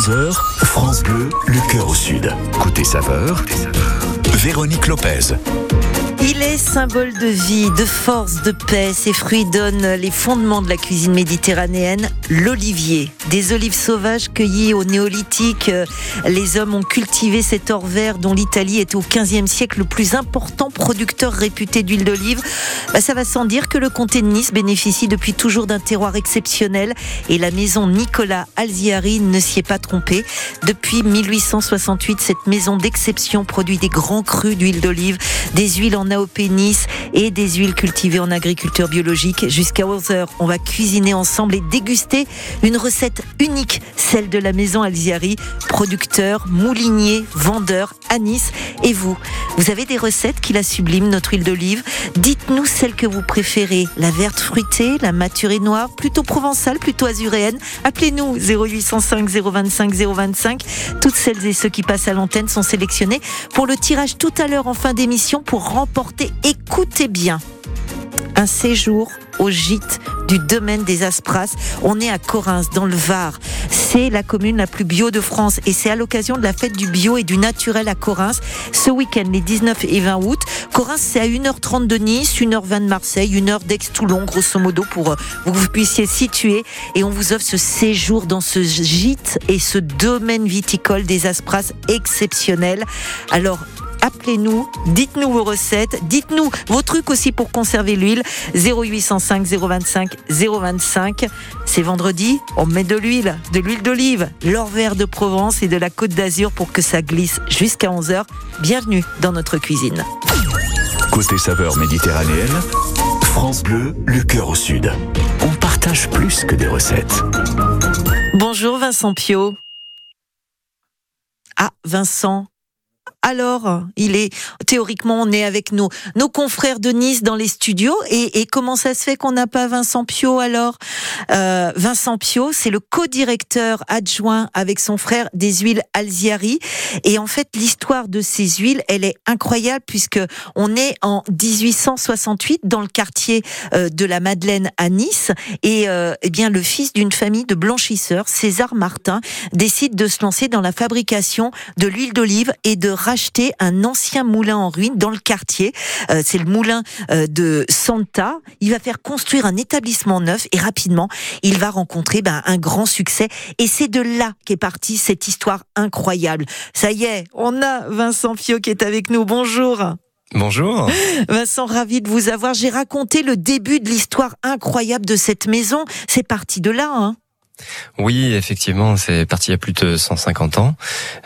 11h, France Bleu, le cœur au sud. Côté saveur, Véronique Lopez. Il est symbole de vie, de force, de paix. Ses fruits donnent les fondements de la cuisine méditerranéenne. L'olivier, des olives sauvages cueillies au néolithique. Les hommes ont cultivé cet or vert dont l'Italie est au 15e siècle le plus important producteur réputé d'huile d'olive. Bah, ça va sans dire que le comté de Nice bénéficie depuis toujours d'un terroir exceptionnel et la maison Nicolas Alziari ne s'y est pas trompée. Depuis 1868, cette maison d'exception produit des grands crus d'huile d'olive, des huiles en AOP Nice et des huiles cultivées en agriculture biologique. Jusqu'à 11h, on va cuisiner ensemble et déguster une recette unique, celle de la maison Alziari, producteur, moulinier, vendeur à Nice. Et vous, vous avez des recettes qui la subliment, notre huile d'olive? Dites-nous celle que vous préférez, la verte fruitée, la maturée noire, plutôt provençale, plutôt azuréenne. Appelez-nous 0805 025 025. Toutes celles et ceux qui passent à l'antenne sont sélectionnés pour le tirage tout à l'heure en fin d'émission pour remporter, écoutez bien, un séjour au gîte du domaine des Aspras. On est à Corrins, dans le Var. C'est la commune la plus bio de France et c'est à l'occasion de la fête du bio et du naturel à Corrins ce week-end, les 19 et 20 août. Corrins, c'est à 1h30 de Nice, 1h20 de Marseille, 1h d'Aix-Toulon, grosso modo, pour euh, que vous puissiez situer. Et on vous offre ce séjour dans ce gîte et ce domaine viticole des Aspras exceptionnel. Alors, appelez-nous, dites-nous vos recettes, dites-nous vos trucs aussi pour conserver l'huile. 0805 025 025. C'est vendredi, on met de l'huile, de l'huile d'olive, l'or vert de Provence et de la Côte d'Azur pour que ça glisse jusqu'à 11h. Bienvenue dans notre cuisine. Côté saveur méditerranéenne, France Bleu, le cœur au sud. On partage plus que des recettes. Bonjour Vincent Pio. Ah, Vincent, alors, il est théoriquement, on est avec nos nos confrères de Nice dans les studios. Et, comment ça se fait qu'on n'a pas Vincent Pio alors? Euh, Vincent Pio, c'est le co-directeur adjoint avec son frère des huiles Alziari. Et en fait, l'histoire de ces huiles, elle est incroyable puisque on est en 1868 dans le quartier euh, de la Madeleine à Nice. Et euh, eh bien, le fils d'une famille de blanchisseurs, César Martin, décide de se lancer dans la fabrication de l'huile d'olive et de racheter un ancien moulin en ruine dans le quartier. Euh, c'est le moulin euh, de Santa. Il va faire construire un établissement neuf et rapidement, il va rencontrer ben, un grand succès. Et c'est de là qu'est partie cette histoire incroyable. Ça y est, on a Vincent Fio qui est avec nous. Bonjour. Bonjour. Vincent, ravi de vous avoir. J'ai raconté le début de l'histoire incroyable de cette maison. C'est parti de là, hein oui, effectivement, c'est parti il y a plus de 150 ans.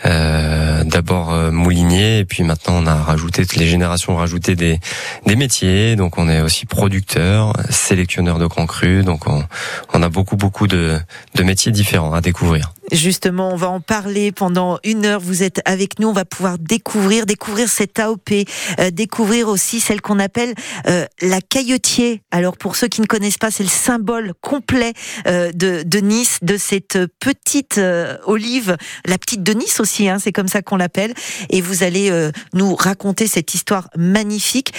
Euh, D'abord euh, moulinier, et puis maintenant on a rajouté, toutes les générations ont rajouté des, des métiers. Donc on est aussi producteur, sélectionneur de grands crus. Donc on, on a beaucoup beaucoup de, de métiers différents à découvrir. Justement, on va en parler pendant une heure. Vous êtes avec nous, on va pouvoir découvrir, découvrir cette AOP, euh, découvrir aussi celle qu'on appelle euh, la caillotier. Alors pour ceux qui ne connaissent pas, c'est le symbole complet euh, de, de, Nice, de cette petite olive, la petite de Nice aussi, hein, c'est comme ça qu'on l'appelle. Et vous allez nous raconter cette histoire magnifique.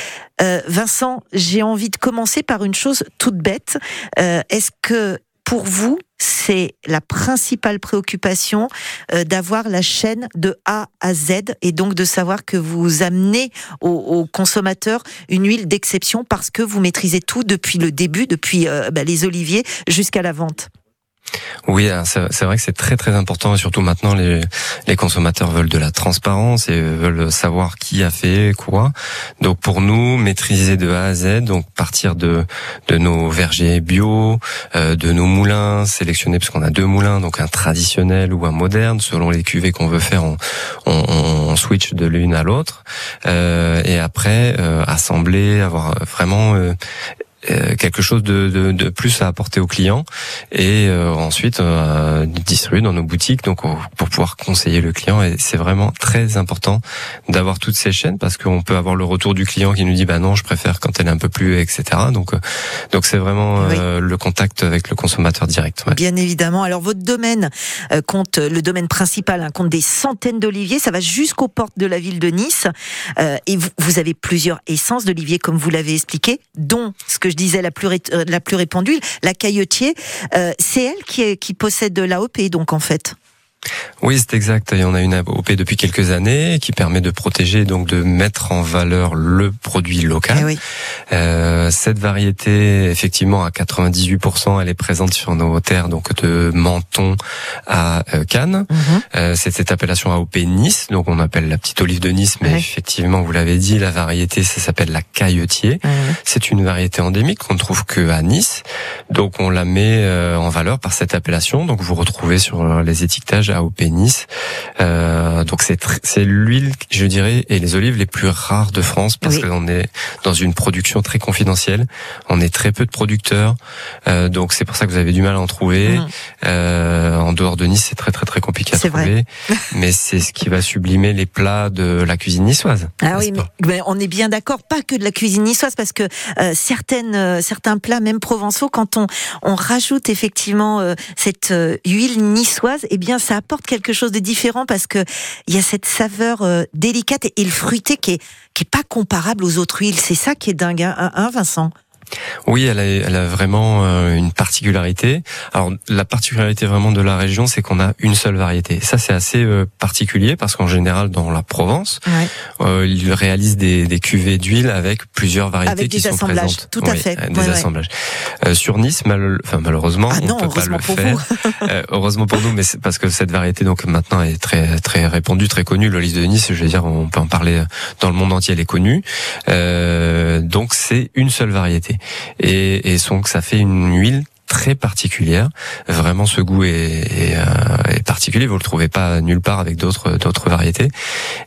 Vincent, j'ai envie de commencer par une chose toute bête. Est-ce que pour vous, c'est la principale préoccupation euh, d'avoir la chaîne de A à Z et donc de savoir que vous amenez aux, consommateurs une huile d'exception parce que vous maîtrisez tout depuis le début, depuis euh, bah, les oliviers jusqu'à la vente. Oui, hein, c'est vrai que c'est très très important et surtout maintenant les, les consommateurs veulent de la transparence et veulent savoir qui a fait quoi. Donc pour nous, maîtriser de A à Z, donc partir de de nos vergers bio, euh, de nos moulins sélectionnés parce qu'on a deux moulins, donc un traditionnel ou un moderne selon les cuvées qu'on veut faire, on, on, switch de l'une à l'autre euh, et après euh, assembler, avoir vraiment euh, quelque chose de, de, de, plus à apporter aux clients. Et euh, ensuite euh, distribuer dans nos boutiques donc pour pouvoir conseiller le client. Et c'est vraiment très important d'avoir toutes ces chaînes parce qu'on peut avoir le retour du client qui nous dit bah non je préfère quand elle est un peu plus etc donc donc c'est vraiment le contact avec le consommateur direct bien évidemment. Alors votre domaine compte le domaine principal hein, compte des centaines d'oliviers. Ça va jusqu'aux portes de la ville de Nice. Et vous, vous avez plusieurs essences d'oliviers comme vous l'avez expliqué dont ce que je disais la plus, euh, la plus répandue, la caillotier, euh, c'est elle qui, est, qui possède de l'AOP, donc en fait. Oui, c'est exact. Et on a une AOP depuis quelques années qui permet de protéger, donc de mettre en valeur le produit local. Eh oui. Euh, cette variété, effectivement, à 98%, elle est présente sur nos terres, donc de Menton à euh, Cannes. Mhm. Euh, c'est cette appellation AOP Nice, donc on appelle la petite olive de Nice, mais Ouais. effectivement, vous l'avez dit, la variété, ça s'appelle la cailletier. Ouais. C'est une variété endémique qu'on ne trouve que à Nice, donc on la met euh, en valeur par cette appellation. Donc vous retrouvez sur les étiquetages AOP Nice. Euh, donc c'est c'est l'huile, je dirais, et les olives les plus rares de France parce Oui. qu'on est dans une production très confidentielle. On est très peu de producteurs, euh, donc c'est pour ça que vous avez du mal à en trouver. Mhm. Euh, en dehors de Nice, c'est très très très compliqué à trouver, mais c'est ce qui va sublimer les plats de la cuisine niçoise. Ah oui, mais, on est bien d'accord, pas que de la cuisine niçoise, parce que certaines, certains plats, même provençaux, quand on, on rajoute effectivement cette huile niçoise, eh bien, ça apporte quelque chose de différent parce que il y a cette saveur euh, délicate et, et le fruité qui est qui est pas comparable aux autres huiles. C'est ça qui est dingue, hein, hein, Vincent? Oui, elle a, elle a vraiment euh, une particularité. Alors la particularité vraiment de la région, c'est qu'on a une seule variété. Ça, c'est assez euh, particulier parce qu'en général, dans la Provence, euh, ils réalisent des, des cuvées d'huile avec plusieurs variétés Avec qui des sont assemblages, présentes. tout à Oui, fait. Des Ouais, ouais. assemblages. Euh, sur Nice, mal, enfin, malheureusement, Ah on non, peut pas le faire. Euh, heureusement pour nous, mais c'est parce que cette variété donc maintenant est très très répandue, très connue. L'olive de Nice, je veux dire, on peut en parler dans le monde entier, elle est connue. Euh, donc c'est une seule variété, et, et donc ça fait une huile très particulière. Vraiment, ce goût est, est, euh, est particulier. Vous le trouvez pas nulle part avec d'autres d'autres variétés.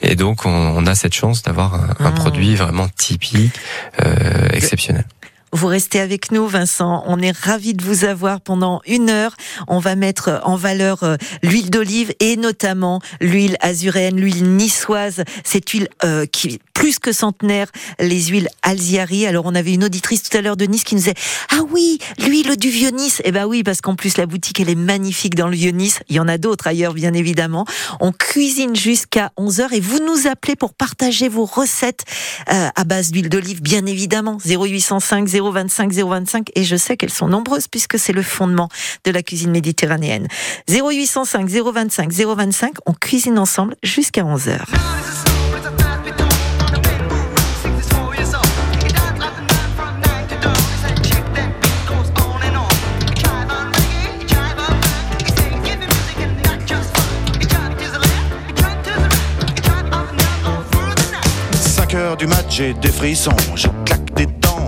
Et donc, on, on a cette chance d'avoir un, un Mm. produit vraiment typique, euh, exceptionnel. Vous restez avec nous, Vincent. On est ravis de vous avoir pendant une heure. On va mettre en valeur euh, l'huile d'olive et notamment l'huile azuréenne, l'huile niçoise, cette huile euh, qui est plus que centenaire, les huiles Alziari. Alors, on avait une auditrice tout à l'heure de Nice qui nous disait Ah oui, l'huile du vieux Nice. Eh ben oui, parce qu'en plus, la boutique, elle est magnifique dans le vieux Nice. Il y en a d'autres ailleurs, bien évidemment. On cuisine jusqu'à 11 heures et vous nous appelez pour partager vos recettes euh, à base d'huile d'olive, bien évidemment. 0805 025 025 et je sais qu'elles sont nombreuses puisque c'est le fondement de la cuisine méditerranéenne. 0805 025 025, on cuisine ensemble jusqu'à 11 heures. Cinq heures du match, j'ai des frissons.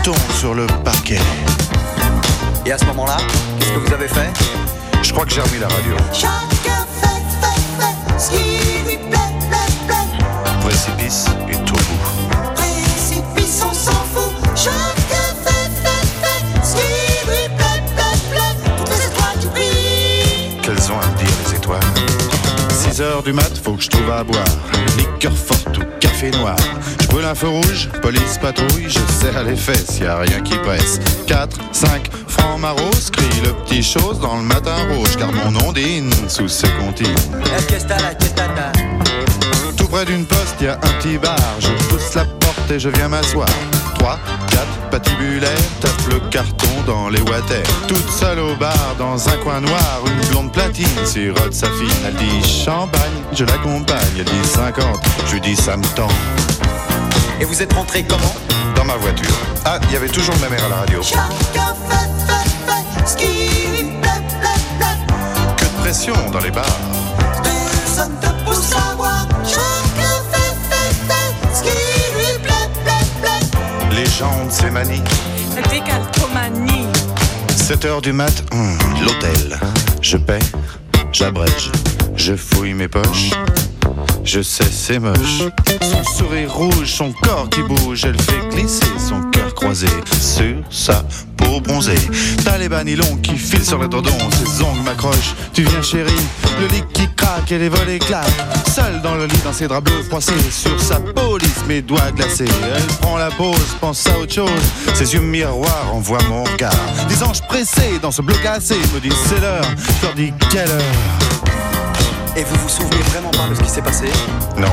Moutons sur le parquet. Et à ce moment-là, qu'est-ce que vous avez fait? Je crois que j'ai remis la radio. Chacun fait, fait, fait ce qui lui plaît, plaît, plaît. Précipice et tout bout. Précipice, on s'en fout. Chacun fait, fait, fait ce qui lui plaît, plaît, plaît. Toutes les étoiles qui brillent. Qu'elles ont à me dire les étoiles? 6 heures du mat, faut que je trouve à boire. Liqueur forte ou noir. Je brûle un feu rouge, police patrouille, je serre les fesses, y a rien qui presse. 4, 5, francs maros, crie le petit chose dans le matin rouge, car mon nom dîne sous ce ta- Tout près d'une poste, y a un petit bar. Je pousse la porte et je viens m'asseoir. 3, 4, patibulaire, tape le carton dans les water. Toute seule au bar, dans un coin noir, une blonde platine sirote sa fine. Elle dit champagne, je l'accompagne. Elle dit 50, je lui dis ça me tend. Et vous êtes rentré comment? Dans ma voiture. Ah, il y avait toujours ma mère à la radio. Que de pression dans les bars. Manies. Décalcomanie. 7 heures du mat, hum, l'hôtel. Je paie, j'abrège, je fouille mes poches. Je sais, c'est moche. Son sourire rouge, son corps qui bouge, elle fait glisser son cœur croisé sur sa peau bronzée. T'as les banylons qui filent sur le dodon, ses ongles m'accrochent. Tu viens chérie, le lit qui craque et les volets claquent. Seule dans le lit, dans ses draps bleus froissés, sur sa police, mes doigts glacés. Elle prend la pause, pense à autre chose. Ses yeux miroirs envoient mon regard. Des anges pressés dans ce bleu glacé me disent c'est l'heure. Je leur dis quelle heure? Et vous vous souvenez vraiment pas de ce qui s'est passé? Non,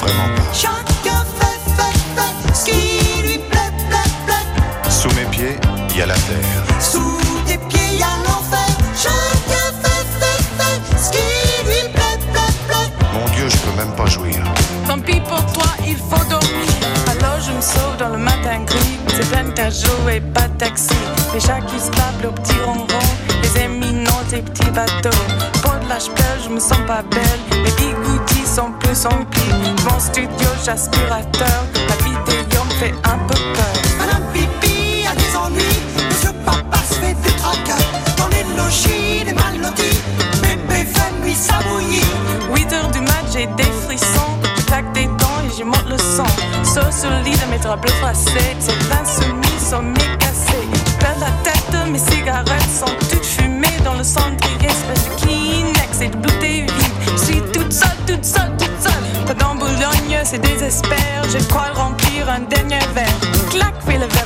vraiment pas. Chacun fait, fait, fait ce qui lui plaît, plaît, plaît. Sous mes pieds, a la terre. Sous tes pieds, a l'enfer. Chacun fait, fait, fait ce qui lui plaît, plaît, plaît. Mon Dieu, je peux même pas jouir. Tant pis pour toi, il faut dormir. Alors je me sauve dans le matin gris. C'est plein de et pas de taxi. Les chats qui se tapent le petit ronron. Les éminents, tes petits bateaux. Pour de l'âge pleure, je me sens pas belle. Mes bigoudis sont plus remplis. Mon studio, j'aspirateur. La vidéo me fait un peu peur. Madame Pipi a des ennuis. Monsieur Papa se fait des tracas. Dans les logis, des mal lotis. Bébé fait nuit, ça bouillit. 8 heures du mat, j'ai des frissons. Je claque des dents et je monte le son. Saut sur le lit de mes draps bleus froissés. Ces plein soumis sont mes cassés. Je perds la tête, mes cigarettes sont toutes fumées dans le cendrier. Espèce de Kleenex et de bouteilles vides. Je suis toute seule, toute seule, toute seule. Pas dans Boulogne, c'est désespère. Je crois remplir un dernier verre. Clac, fais le verre,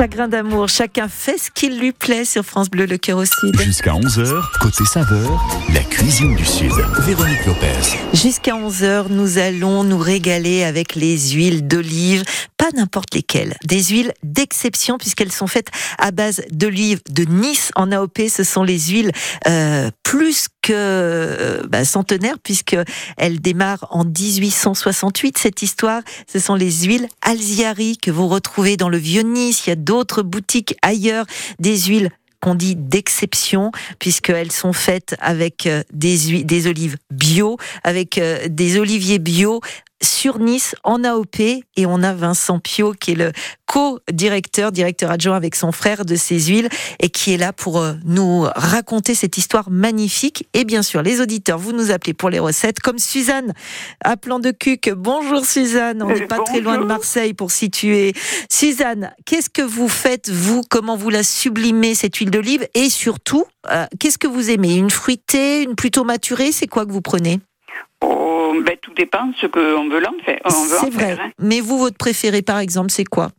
Chagrin d'amour, chacun fait ce qu'il lui plaît sur France Bleu, le cœur au sud. Jusqu'à 11h, côté saveur, la cuisine du Sud. Véronique Lopez. Jusqu'à 11h, nous allons nous régaler avec les huiles d'olive, n'importe lesquelles, des huiles d'exception puisqu'elles sont faites à base d'olives de Nice en AOP. Ce sont les huiles euh, plus que euh, bah, centenaires puisque elles démarrent en 1868. Cette histoire, ce sont les huiles Alziari que vous retrouvez dans le vieux Nice. Il y a d'autres boutiques ailleurs, des huiles qu'on dit d'exception puisqu'elles sont faites avec euh, des, des olives bio, avec des oliviers bio sur Nice en AOP et on a Vincent Pio qui est le co-directeur, directeur adjoint avec son frère de ces huiles et qui est là pour euh, nous raconter cette histoire magnifique. Et bien sûr, les auditeurs, vous nous appelez pour les recettes comme Suzanne à Plan de Cuc. Bonjour Suzanne, on n'est pas très loin de Marseille pour situer. Suzanne, qu'est-ce que vous faites vous? Comment vous la sublimez cette huile d'olive? Et surtout, euh, qu'est-ce que vous aimez? Une fruitée, une plutôt maturée? C'est quoi que vous prenez? Ben, tout dépend de ce qu'on veut en faire. C'est vrai. faire, hein. Mais vous, votre préféré, par exemple, c'est quoi?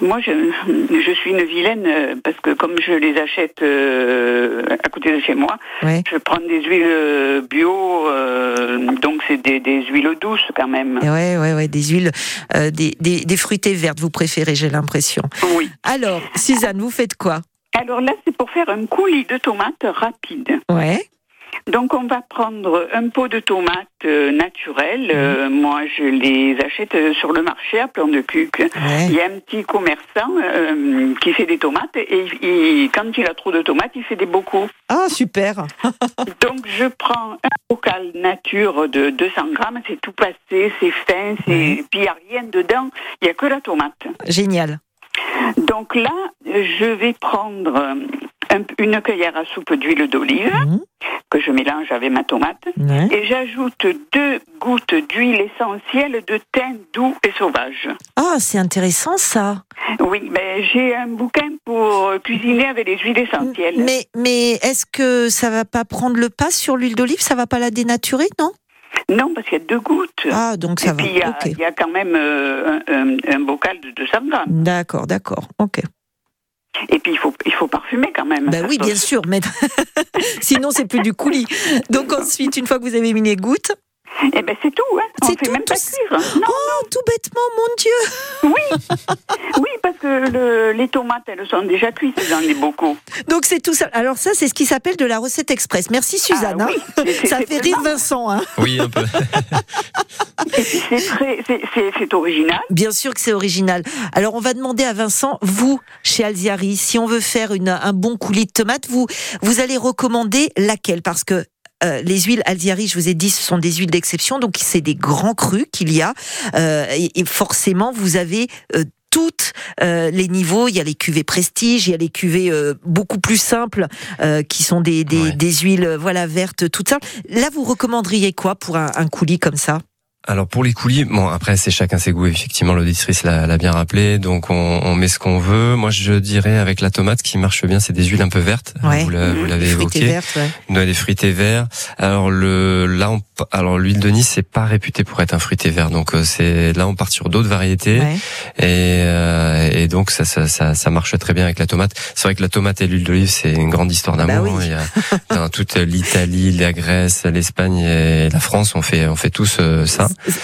Moi, je, je suis une vilaine euh, parce que comme je les achète euh, à côté de chez moi, Ouais. je prends des huiles euh, bio, euh, donc c'est des, des huiles douces quand même. Et Ouais, ouais, ouais, des huiles, euh, des, des, des fruitées vertes, vous préférez, j'ai l'impression. Oui. Alors, Suzanne, vous faites quoi? Alors là, c'est pour faire un coulis de tomates rapide. Ouais, Donc on va prendre un pot de tomates euh, naturelles. Euh, moi, je les achète euh, sur le marché à plan de cuc. ouais. Il y a un petit commerçant euh, qui fait des tomates et il- quand il a trop de tomates, il fait des bocaux. Ah, super. Donc je prends un bocal nature de 200 grammes, c'est tout passé, c'est fin, c'est puis il n'y a rien dedans, il n'y a que la tomate. Génial. Donc là, je vais prendre un- une cuillère à soupe d'huile d'olive Mhm. que je mélange avec ma tomate et j'ajoute deux gouttes d'huile essentielle de thym doux et sauvage. Ah, c'est intéressant ça. Oui, mais j'ai un bouquin pour cuisiner avec les huiles essentielles. Mais, mais est-ce que ça va pas prendre le pas sur l'huile d'olive? Ça va pas la dénaturer, non? Non, parce qu'il y a deux gouttes. Ah, donc ça et va. puis il y, a- Ok. il y a quand même euh, un, un- un bocal de 200 grammes. D'accord, d'accord. Ok. Et puis il faut, il faut parfumer quand même. Ben oui, bien sûr, mais sinon c'est plus du coulis. Donc ensuite, une fois que vous avez mis les gouttes, Et ben c'est tout, hein. On C'est fait tout, même pas cuire. Non, oh, tout bêtement, mon Dieu oui, parce que le- les tomates, elles sont déjà cuites dans les bocaux. Donc c'est tout ça. Alors ça, c'est ce qui s'appelle de la recette express. Merci Suzanne. Ah oui, hein. Ça c'est fait rire Vincent. Hein. Oui, un peu. Et puis c'est très, c'est- c'est c'est original. Bien sûr que c'est original. Alors on va demander à Vincent, vous, chez Alziari, si on veut faire une, un bon coulis de tomates, vous, vous allez recommander laquelle? Parce que euh, les huiles Alziari, je vous ai dit, ce sont des huiles d'exception, donc c'est des grands crus qu'il y a. Euh, et, et forcément, vous avez euh, toutes euh, les niveaux. Il y a les cuvées prestige, il y a les cuvées euh, beaucoup plus simples euh, qui sont des, des, Ouais. des huiles voilà vertes toutes simples. Là, vous recommanderiez quoi pour un, un coulis comme ça? Alors pour les coulis, bon après c'est chacun ses goûts. Effectivement, l'auditrice l'a l'a bien rappelé. Donc on, on met ce qu'on veut. Moi je dirais avec la tomate, ce qui marche bien, c'est des huiles un peu vertes. Ouais. Vous vous l'avez évoqué. vertes, ouais. Ouais, des fruités verts. Alors le là, on, alors l'huile de Nice c'est pas réputé pour être un fruité vert. Donc euh, c'est là on part sur d'autres variétés Ouais. et, euh, et donc ça, ça ça ça marche très bien avec la tomate. C'est vrai que la tomate et l'huile d'olive c'est une grande histoire Bah d'amour. oui. Il y a dans toute l'Italie, la Grèce, l'Espagne et la France, on fait on fait tous euh,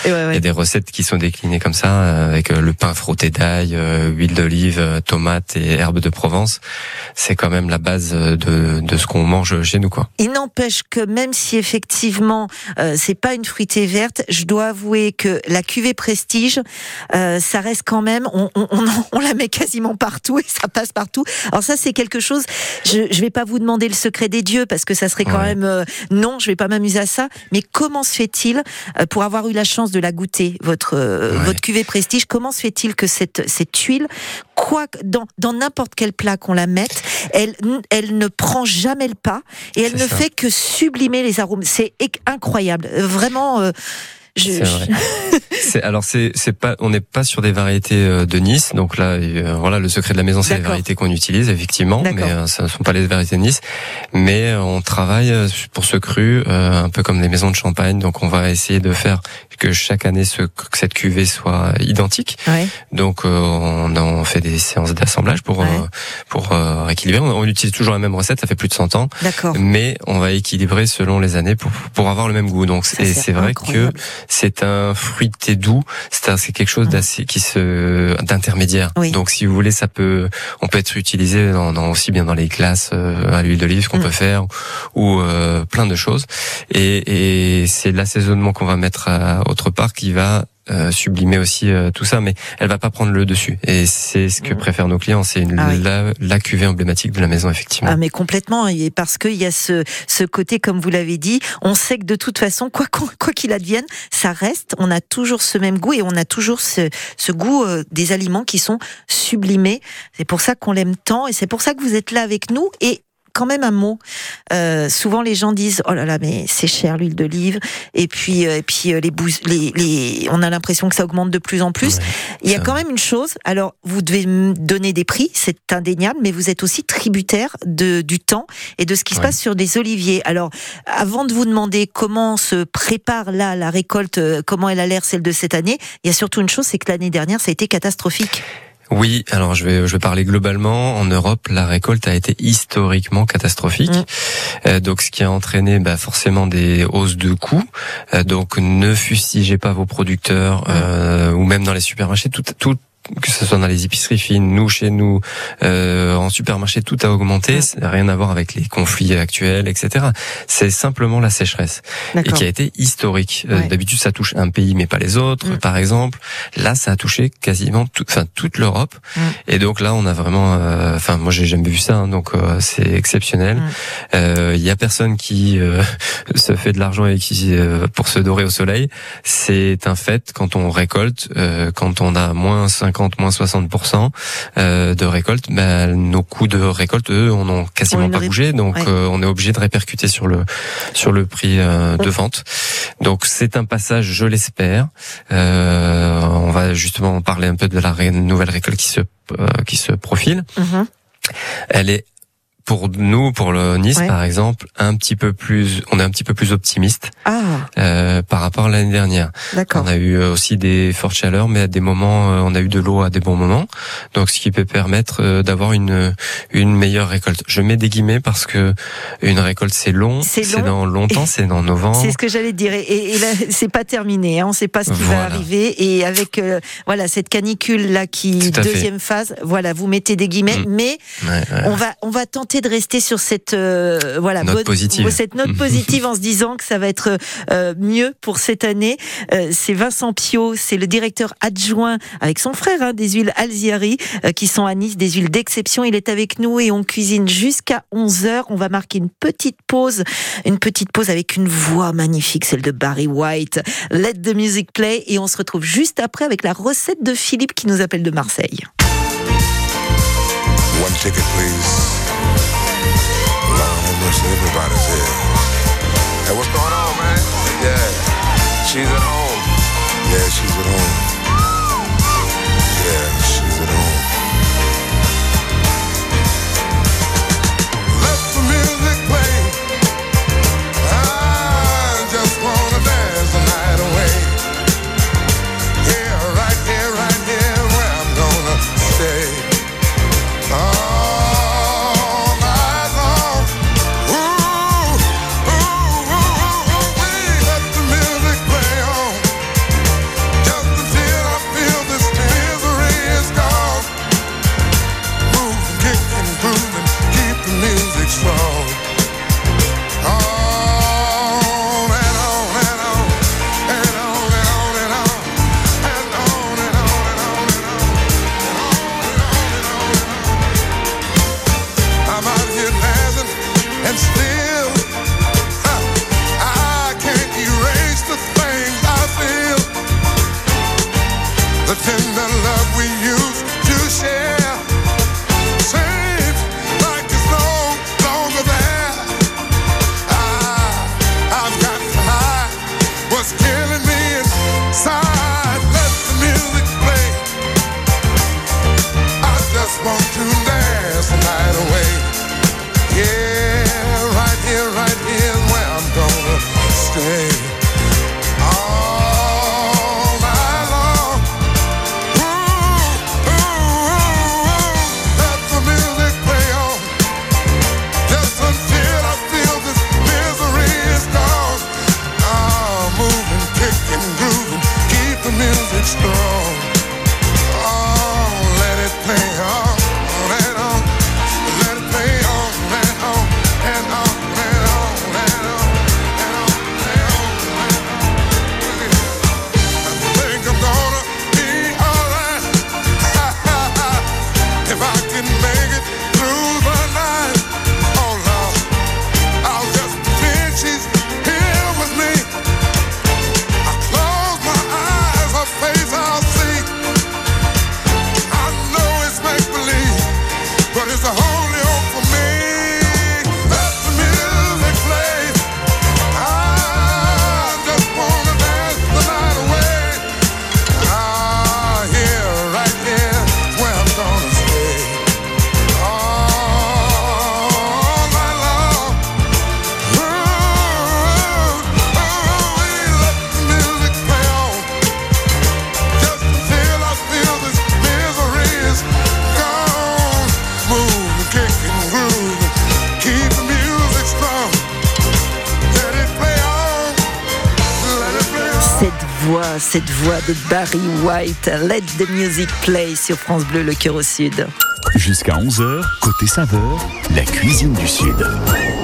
Ouais, ouais. Il y a des recettes qui sont déclinées comme ça, euh, avec euh, le pain frotté d'ail, euh, huile d'olive, tomates et herbes de Provence. C'est quand même la base de, de ce qu'on mange chez nous, quoi. Il n'empêche que même si effectivement euh, c'est pas une fruitée verte, je dois avouer que la cuvée Prestige, euh, ça reste quand même, on, on, on, on la met quasiment partout et ça passe partout. Alors ça c'est quelque chose. Je je vais pas vous demander le secret des dieux parce que ça serait quand Ouais. même euh, non, je vais pas m'amuser à ça. Mais comment se fait-il pour avoir eu la chance de la goûter votre euh, Ouais. votre cuvée Prestige Comment se fait-il que cette cette huile quoi dans dans n'importe quel plat qu'on la mette, elle elle ne prend jamais le pas et elle ne ça. fait que sublimer les arômes? C'est incroyable, vraiment. euh, je, C'est vrai. C'est alors c'est c'est pas on n'est pas sur des variétés euh, de Nice donc là euh, voilà le secret de la maison c'est les variétés qu'on utilise effectivement mais D'accord. euh, ce ne sont pas les variétés de Nice mais euh, on travaille pour ce cru euh, un peu comme les maisons de champagne donc on va essayer de faire que chaque année ce, que cette cuvée soit identique ouais. donc on, on fait des séances d'assemblage pour Ouais. pour rééquilibrer on, on utilise toujours la même recette ça fait plus de 100 ans D'accord. mais on va équilibrer selon les années pour pour avoir le même goût donc Ça, et c'est c'est vrai incroyable. que c'est un fruité doux, c'est quelque chose d'assez qui se d'intermédiaire. Oui. Donc si vous voulez, ça peut on peut être utilisé dans, dans- aussi bien dans les glaces euh, à l'huile d'olive qu'on Mm. peut faire ou euh, plein de choses. Et, et c'est l'assaisonnement qu'on va mettre à, autre part qui va euh, sublimer aussi euh, tout ça, mais elle va pas prendre le dessus. Et c'est ce que Mm. préfèrent nos clients, c'est Ah oui. la, la cuvée emblématique de la maison effectivement. Ah mais complètement et parce qu'il y a ce ce côté comme vous l'avez dit, on sait que de toute façon quoi qu'on- quoi qu'il advienne, ça reste, on a toujours ce même goût et on a toujours ce ce goût euh, des aliments qui sont sublimés. C'est pour ça qu'on l'aime tant et c'est pour ça que vous êtes là avec nous et quand même un mot. Euh, souvent les gens disent oh là là mais c'est cher l'huile d'olive et puis euh, et puis euh, les, les les on a l'impression que ça augmente de plus en plus. Ouais, Il y a quand même une chose. Alors, vous devez donner des prix, c'est indéniable, mais vous êtes aussi tributaire de, du temps et de ce qui se passe sur des oliviers. Alors, avant de vous demander comment se prépare là la récolte, euh, comment elle a l'air celle de cette année, il y a surtout une chose, c'est que l'année dernière, ça a été catastrophique. Oui, alors je vais je vais parler globalement. En Europe, la récolte a été historiquement catastrophique. Mm. Euh, donc ce qui a entraîné bah, forcément des hausses de coûts. Euh, donc ne fustigez pas vos producteurs Mm. euh, ou même dans les supermarchés. Tout, tout que ce soit dans les épiceries fines, nous chez nous, euh, en supermarché, tout a augmenté. Ça n'a rien à voir avec les conflits actuels, etc. C'est simplement la sécheresse et qui a été historique. Euh, Ouais. D'habitude, ça touche un pays mais pas les autres, Mm. par exemple. Là, ça a touché quasiment tout, enfin toute l'Europe. Mm. Et donc là, on a vraiment, euh, enfin moi j'ai jamais vu ça, hein, donc euh, c'est exceptionnel. Mm. Euh, Il y a personne qui euh, se fait de l'argent et qui euh, pour se dorer au soleil. C'est un fait quand on récolte, euh, quand on a moins 50, moins 60 euh, de récolte, ben, nos coûts de récolte, eux, on n'ont Ont quasiment pas bougé, donc Ouais. euh, on est obligé de répercuter sur le sur le prix euh, de vente. Donc c'est un passage, je l'espère. Euh, on va justement parler un peu de la nouvelle récolte qui se euh, qui se profile. Mhm. Elle est pour nous, pour le Nice Ouais. par exemple, un petit peu plus, on est un petit peu plus optimiste Ah, euh, par rapport à l'année dernière. On a eu euh, aussi des fortes chaleurs, mais à des moments, euh, on a eu de l'eau à des bons moments, donc ce qui peut permettre euh, d'avoir une une meilleure récolte. Je mets des guillemets parce que une récolte c'est long, C'est dans longtemps, c'est dans novembre. C'est ce que j'allais dire. Et, et là, c'est pas terminé. Hein. On ne sait pas ce qui va arriver. Et avec euh, voilà cette canicule là qui fait. deuxième phase. Voilà, vous mettez des guillemets, Mm. mais Ouais, ouais. on va on va tenter essayer de rester sur cette euh, voilà Note bonne- positive. cette note positive en se disant que ça va être euh, mieux pour cette année. Euh, c'est Vincent Pio, c'est le directeur adjoint avec son frère hein, des huiles Alziari qui sont à Nice, des huiles d'exception. Il est avec nous et on cuisine jusqu'à 11 h On va marquer une petite pause, une petite pause avec une voix magnifique, celle de Barry White. Let the music play et on se retrouve juste après avec la recette de Philippe qui nous appelle de Marseille. One ticket, please. Lord have mercy, everybody's here. Hey, what's going on, man? Yeah, she's at home. Yeah, she's at home. Barry White, Let the Music Play sur France Bleu, le cœur au sud. Jusqu'à 11h, côté saveur, la cuisine du Sud.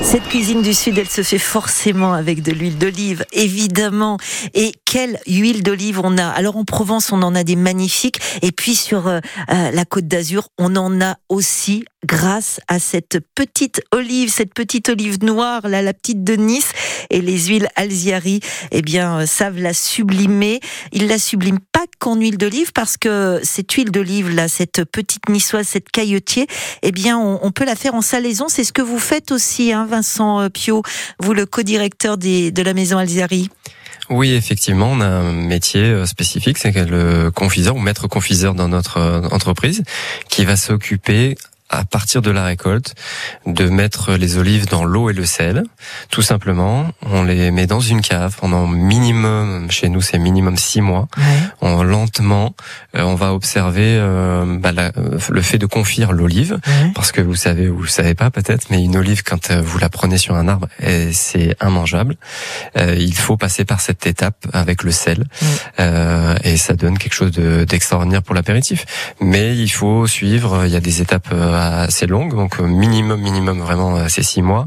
Cette cuisine du Sud, elle se fait forcément avec de l'huile d'olive, évidemment. Et quelle huile d'olive on a Alors en Provence, on en a des magnifiques. Et puis sur euh, euh, la Côte d'Azur, on en a aussi grâce à cette petite olive, cette petite olive noire, là, la petite de Nice. Et les huiles Alziari, eh bien, euh, savent la sublimer. Ils la subliment pas qu'en huile d'olive parce que cette huile d'olive, là, cette petite niçoise, cette cailletier, eh bien, on, on peut la faire en salaison. C'est ce que vous faites aussi, hein, Vincent euh, Pio, vous le co-directeur de la maison Alziari. Oui, effectivement, on a un métier euh, spécifique, c'est le confiseur ou maître confiseur dans notre euh, entreprise, qui va s'occuper à partir de la récolte, de mettre les olives dans l'eau et le sel, tout simplement. On les met dans une cave pendant minimum, chez nous c'est minimum six mois. On lentement, euh, on va observer euh, bah, la- euh, le fait de confire l'olive, parce que vous savez ou vous savez pas peut-être, mais une olive quand vous la prenez sur un arbre, c'est immangeable. Euh, il faut passer par cette étape avec le sel, euh, et ça donne quelque chose de- d'extraordinaire pour l'apéritif. Mais il faut suivre. Il y a des étapes assez longue, donc euh, minimum, minimum vraiment euh, c'est six mois,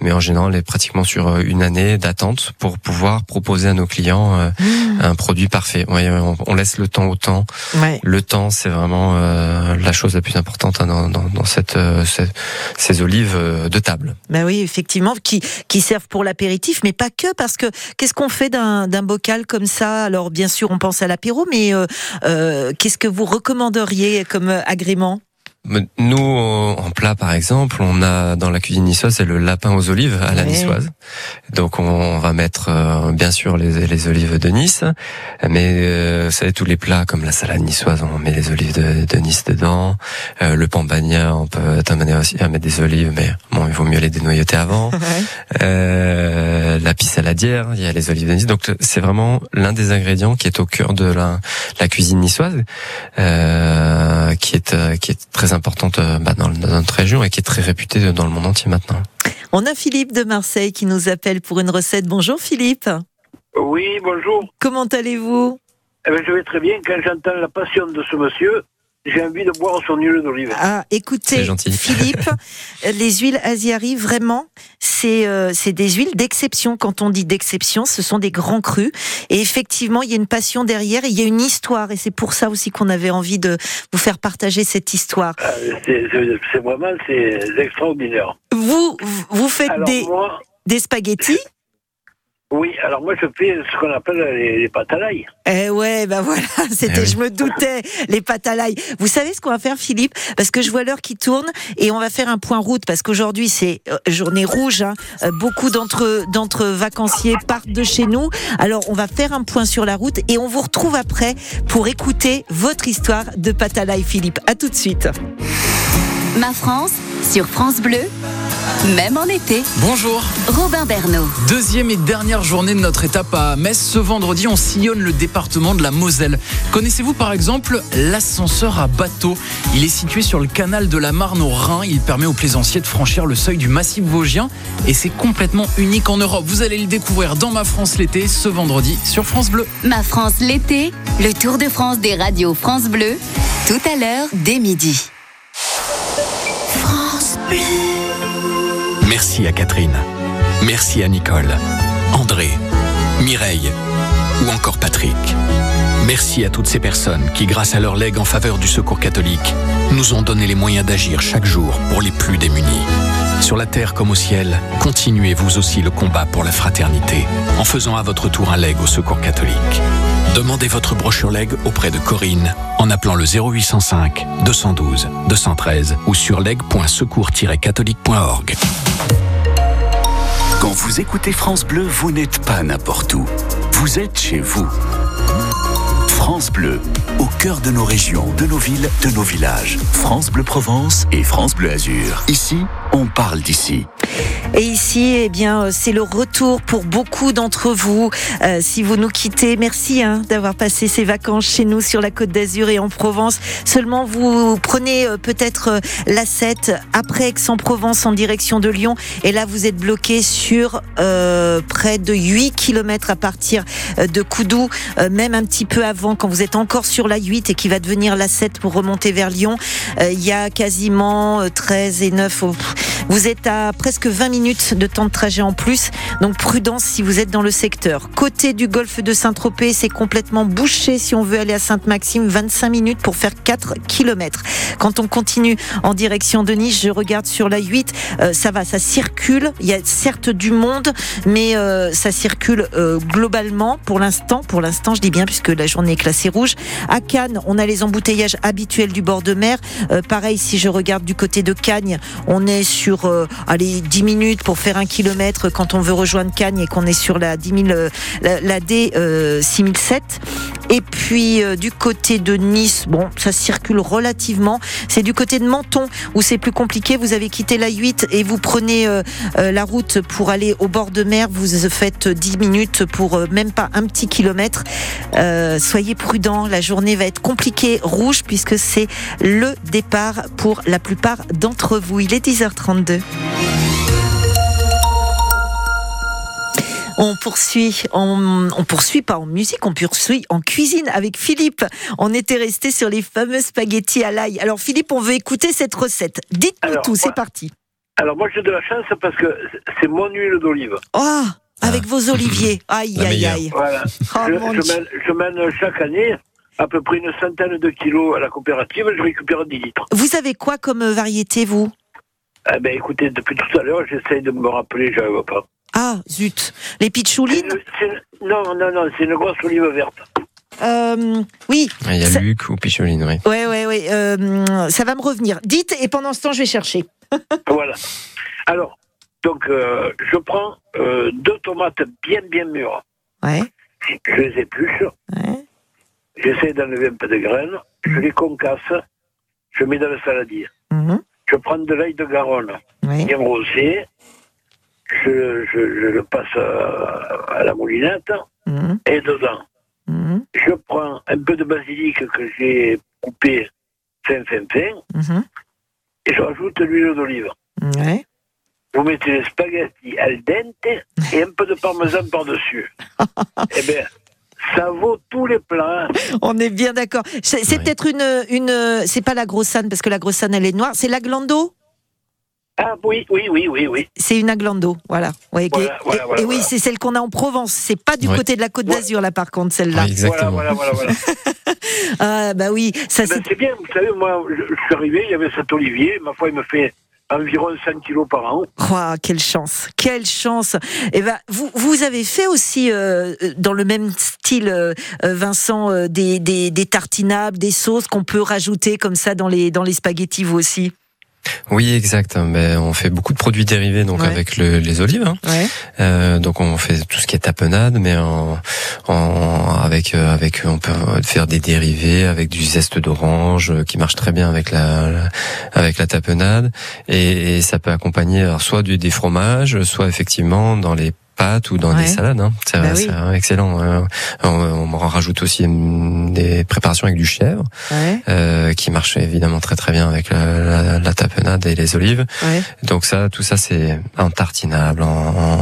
mais en général, elle est pratiquement sur euh, une année d'attente pour pouvoir proposer à nos clients euh, un produit parfait. Ouais, on, on laisse le temps au temps. Ouais. Le temps, c'est vraiment euh, la chose la plus importante hein, dans, dans, dans cette, euh, cette- ces olives de table. Bah oui, effectivement, qui, qui servent pour l'apéritif, mais pas que, parce que qu'est-ce qu'on fait d'un d'un bocal comme ça? Alors, bien sûr, on pense à l'apéro, mais euh, qu'est-ce que vous recommanderiez comme agrément? Nous, en plat par exemple, on a dans la cuisine niçoise, c'est le lapin aux olives à la Ouais. niçoise. Donc on va mettre euh, bien sûr les, les olives de Nice, mais euh, vous savez tous les plats comme la salade niçoise, on met les olives de, de Nice dedans. Euh, le pambagna, on peut t'amener aussi à mettre des olives, mais bon, il vaut mieux les dénoyauter avant. Euh, la pisse saladière, il y a les olives de Nice. Donc c'est vraiment l'un des ingrédients qui est au cœur de la, la cuisine niçoise, euh, qui est qui est très importante euh, bah, dans, dans notre région et qui est très réputée dans le monde entier maintenant. On a Philippe de Marseille qui nous appelle pour une recette. Bonjour Philippe. Oui, bonjour. Comment allez-vous? Eh ben, je vais très bien. Quand j'entends la passion de ce monsieur, j'ai envie de boire son huile d'olive. Ah, écoutez. Philippe, les huiles Asiari, vraiment, c'est euh, c'est des huiles d'exception. Quand on dit d'exception, ce sont des grands crus. Et effectivement, il y a une passion derrière et il y a une histoire. Et c'est pour ça aussi qu'on avait envie de vous faire partager cette histoire. Ah, c'est- vraiment c'est extraordinaire. Vous, vous faites Alors des, moi, des spaghettis oui, alors moi je fais ce qu'on appelle les, les pâtes à l'ail. Eh ouais, bah voilà, c'était, Eh oui. je me doutais, les pâtes à l'ail. Vous savez ce qu'on va faire, Philippe? Parce que je vois l'heure qui tourne et on va faire un point route parce qu'aujourd'hui c'est euh, journée rouge. hein. Euh, beaucoup d'entre d'entre vacanciers partent de chez nous. Alors on va faire un point sur la route et on vous retrouve après pour écouter votre histoire de pâtes à l'ail, Philippe. À tout de suite. Ma France sur France Bleu, même en été. Bonjour. Robin Bernot. Deuxième et dernière journée de notre étape à Metz. Ce vendredi, on sillonne le département de la Moselle. Connaissez-vous par exemple l'ascenseur à bateau? Il est situé sur le canal de la Marne au Rhin. Il permet aux plaisanciers de franchir le seuil du massif vosgien et c'est complètement unique en Europe. Vous allez le découvrir dans Ma France l'été ce vendredi sur France Bleu. Ma France l'été, le Tour de France des radios France Bleu, tout à l'heure dès midi. France Bleu. Merci à Catherine. Merci à Nicole, André, Mireille ou encore Patrick. Merci à toutes ces personnes qui, grâce à leur legs en faveur du secours catholique, nous ont donné les moyens d'agir chaque jour pour les plus démunis. Sur la terre comme au ciel, continuez vous aussi le combat pour la fraternité en faisant à votre tour un leg au secours catholique. Demandez votre brochure leg auprès de Corinne en appelant le 0805 212 213 ou sur leg.secours-catholique.org. Quand vous écoutez France Bleu, vous n'êtes pas n'importe où. Vous êtes chez vous. France Bleu, au cœur de nos régions, de nos villes, de nos villages. France Bleu Provence et France Bleu Azur. Ici, on parle d'ici. Et ici, eh bien, euh, c'est le retour pour beaucoup d'entre vous. Euh, si vous nous quittez, merci hein, d'avoir passé ces vacances chez nous sur la Côte d'Azur et en Provence. Seulement, vous prenez euh, peut-être euh, la 7 après Aix-en-Provence en direction de Lyon. Et là, vous êtes bloqué sur euh, près de 8 km à partir euh, de Coudou, même un petit peu avant, quand vous êtes encore sur la 8 et qui va devenir la 7 pour remonter vers Lyon. Il y a quasiment euh, 13 et 9. au- Vous êtes à presque 20 minutes de temps de trajet en plus, donc prudence si vous êtes dans le secteur. Côté du golfe de Saint-Tropez, c'est complètement bouché si on veut aller à Sainte-Maxime, 25 minutes pour faire 4 km. Quand on continue en direction de Nice, je regarde sur la 8, euh, ça va, ça circule. Il y a certes du monde, mais euh, ça circule euh, globalement pour l'instant. Pour l'instant, je dis bien puisque la journée est classée rouge. À Cannes, on a les embouteillages habituels du bord de mer. Pareil, si je regarde du côté de Cagnes, on est sur allez 10 minutes pour faire un kilomètre quand on veut rejoindre Cagnes et qu'on est sur la 10 000, euh, la, la D euh, 6007. Et puis euh, du côté de Nice, bon, ça circule relativement. C'est du côté de Menton où c'est plus compliqué. Vous avez quitté la 8 et vous prenez la route pour aller au bord de mer. Vous faites 10 minutes pour même pas un petit kilomètre. Soyez prudents, la journée va être compliquée rouge puisque c'est le départ pour la plupart d'entre vous. Il est 10h32. On poursuit, on, on poursuit pas en musique, on poursuit en cuisine avec Philippe. On était resté sur les fameux spaghettis à l'ail. Alors Philippe, on veut écouter cette recette. Dites-nous tout, c'est parti. Alors moi j'ai de la chance parce que c'est mon huile d'olive. Oh, avec vos oliviers. Aïe, La aïe, meilleure. aïe. Voilà. Oh, je, je mène, je mène chaque année à peu près une centaine de kilos à la coopérative, je récupère 10 litres. Vous avez quoi comme variété, vous? Eh ben écoutez, depuis tout à l'heure, j'essaye de me rappeler, j'arrive pas. Ah, zut. Les C'est pitchoulines une- c'est une- Non, non, non, c'est une grosse olive verte. Euh, Oui, Il y a Ça- Luc ou Picholine, oui. ouais, ouais, ouais. euh, ça va me revenir. Dites, et pendant ce temps, je vais chercher. Voilà. Alors, donc euh, je prends euh, deux tomates bien bien mûres. Ouais, Je les épluche, ouais. j'essaie d'enlever un peu de graines, je les concasse, je mets dans le saladier. mhm, Je prends de l'ail de Garonne, ouais. bien rosé, je, je, je le passe à, à la moulinette mhm, et dedans. mhm, Je prends un peu de basilic que j'ai coupé fin fin fin mhm, et je rajoute l'huile d'olive. ouais. Vous mettez les spaghettis al dente et un peu de parmesan par-dessus. eh bien, ça vaut tous les plats. On est bien d'accord. C'est peut-être une, une, c'est pas la grossane parce que la grossane elle est noire. C'est l'aglando. Ah oui, oui, oui, oui, oui. C'est une aglando, voilà. Ouais, Voilà, et- voilà, et, voilà, et oui, voilà. c'est celle qu'on a en Provence. C'est pas du Ouais. côté de la Côte Ouais. d'Azur là, par contre, celle-là. Oui, exactement. Voilà, voilà, voilà. voilà. Ah bah oui, ça Eh ben, c'est. c'est bien, vous savez, moi, je, je suis arrivé, il y avait cet olivier, ma foi, il me fait environ 100 kilos par an. Oh, quelle chance, quelle chance. Et ben, vous, vous avez fait aussi euh, dans le même style, euh, euh, Vincent, euh, des, des, des tartinables, des sauces qu'on peut rajouter comme ça dans les dans les spaghettis, vous aussi? Oui, exact. Mais on fait beaucoup de produits dérivés donc Ouais. avec le- les olives. hein. Ouais. Euh, donc on fait tout ce qui est tapenade, mais en, en- avec euh, avec on peut faire des dérivés avec du zeste d'orange euh, qui marche très bien avec la, la- avec la tapenade et, et ça peut accompagner alors, soit du, des fromages, soit effectivement dans les pâtes ou dans Ouais. des salades. Hein. C'est Bah oui. c'est excellent. hein. On, on en rajoute aussi des préparations avec du chèvre Ouais. euh, qui marche évidemment très très bien avec la, la, la tapenade et les olives. Ouais. Donc ça, tout ça, c'est en tartinable, en,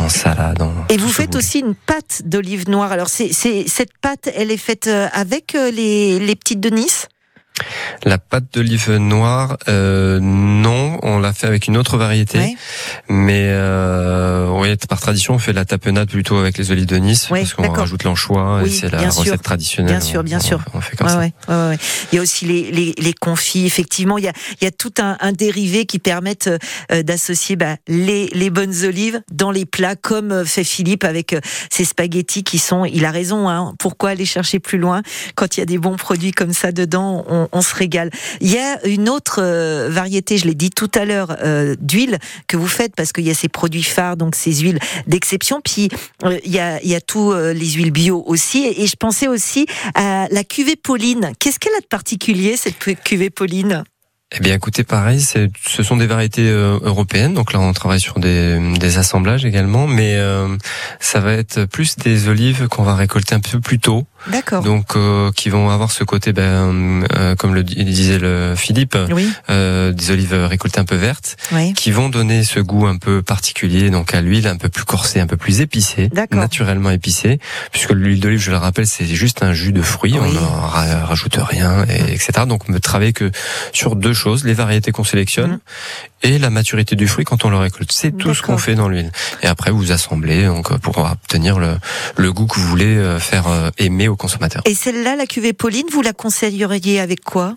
en salade. en Et vous faites aussi une pâte d'olive noire. Alors, c'est, c'est, cette pâte, elle est faite euh, avec euh, les, les petites de Nice? La pâte d'olive noire, euh, non, on l'a fait avec une autre variété. Ouais. Mais euh, oui, par tradition, on fait la tapenade plutôt avec les olives de Nice Ouais, parce qu'on rajoute l'anchois Oui, et c'est la recette sûr. traditionnelle. Bien sûr, bien On- sûr. On fait comme Ouais, ça. ouais, ouais. Il y a aussi les, les, les confits. Effectivement, il y a, il y a tout un, un dérivé qui permettent euh, d'associer bah, les, les bonnes olives dans les plats, comme euh, fait Philippe avec euh, ses spaghettis qui sont. Il a raison. Hein, pourquoi aller chercher plus loin quand il y a des bons produits comme ça dedans? On, on se régale. Il y a une autre euh, variété, je l'ai dit tout à l'heure, euh, d'huile que vous faites parce qu'il y a ces produits phares, donc ces huiles d'exception. Puis euh, il y a, il euh, les huiles bio aussi. Et, je pensais aussi à la cuvée Pauline. Qu'est-ce qu'elle a de particulier cette cu- cuvée Pauline? Eh bien, écoutez, pareil, ce sont des variétés européennes. Donc là, on travaille sur des, assemblages également, mais ça va être plus des olives qu'on va récolter un peu plus tôt. D'accord. Donc, euh, qui vont avoir ce côté, ben, euh, comme le di- disait le Philippe, Oui, euh, des olives récoltées un peu vertes, oui. qui vont donner ce goût un peu particulier, donc à l'huile un peu plus corsée, un peu plus épicée, naturellement épicée, puisque l'huile d'olive, je le rappelle, c'est juste un jus de fruits, Oui. on ne ra- rajoute rien, et, etc. Donc, on ne travaille que sur deux choses, les variétés qu'on sélectionne Mhm. et la maturité du fruit quand on le récolte. C'est tout ce qu'on fait dans l'huile. Et après, vous assemblez donc, pour obtenir le, le goût que vous voulez euh, faire euh, aimer au consommateur. Et celle-là, la cuvée Pauline, vous la conseilleriez avec quoi?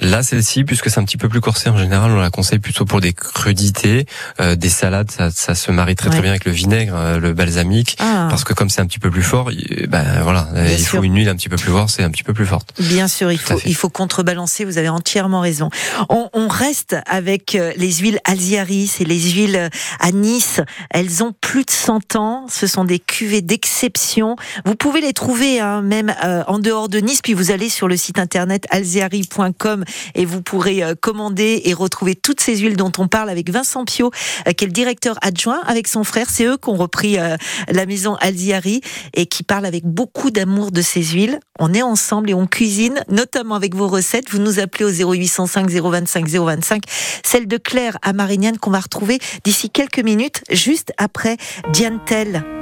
Là, celle-ci, puisque c'est un petit peu plus corsé en général, on la conseille plutôt pour des crudités, euh, des salades, ça, ça se marie très très bien avec le vinaigre, euh, le balsamique, Ah, parce que comme c'est un petit peu plus fort, il- ben voilà, Bien il sûr. faut une huile un petit peu plus forte, c'est un petit peu plus forte. Bien sûr, il Tout faut, il faut contrebalancer, vous avez entièrement raison. On, on reste avec euh, les huiles Alziaris et les huiles euh, à Nice. Elles ont plus de 100 ans, ce sont des cuvées d'exception. Vous pouvez les trouver hein, même euh, en dehors de Nice. Puis vous allez sur le site internet alziari.com et vous pourrez euh, commander et retrouver toutes ces huiles dont on parle avec Vincent Pio, euh, qui est le directeur adjoint avec son frère. C'est eux qui ont repris euh, la maison Alziari et qui parlent avec beaucoup d'amour de ces huiles. On est ensemble et on cuisine, notamment avec vos recettes. Vous nous appelez au 0805 025 025. Celle de Claire à Marignane qu'on va retrouver d'ici quelques minutes, juste après Diane.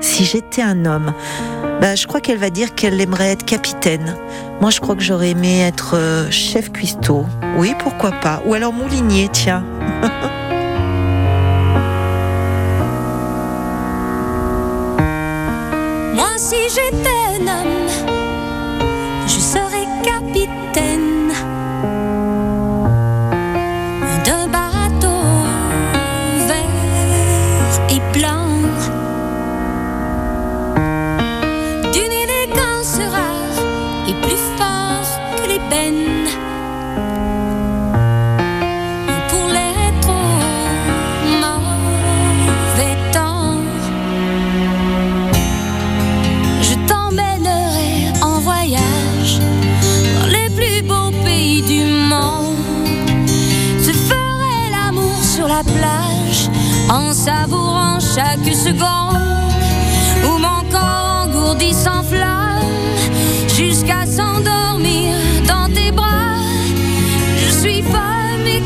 Si j'étais un homme, bah, je crois qu'elle va dire qu'elle aimerait être capitaine. Moi, je crois que j'aurais aimé être euh, chef cuistot. Oui, pourquoi pas. Ou alors moulinier, tiens. Moi, si j'étais homme, la plage en savourant chaque seconde où mon corps engourdi s'enflamme jusqu'à s'endormir dans tes bras. Je suis femme et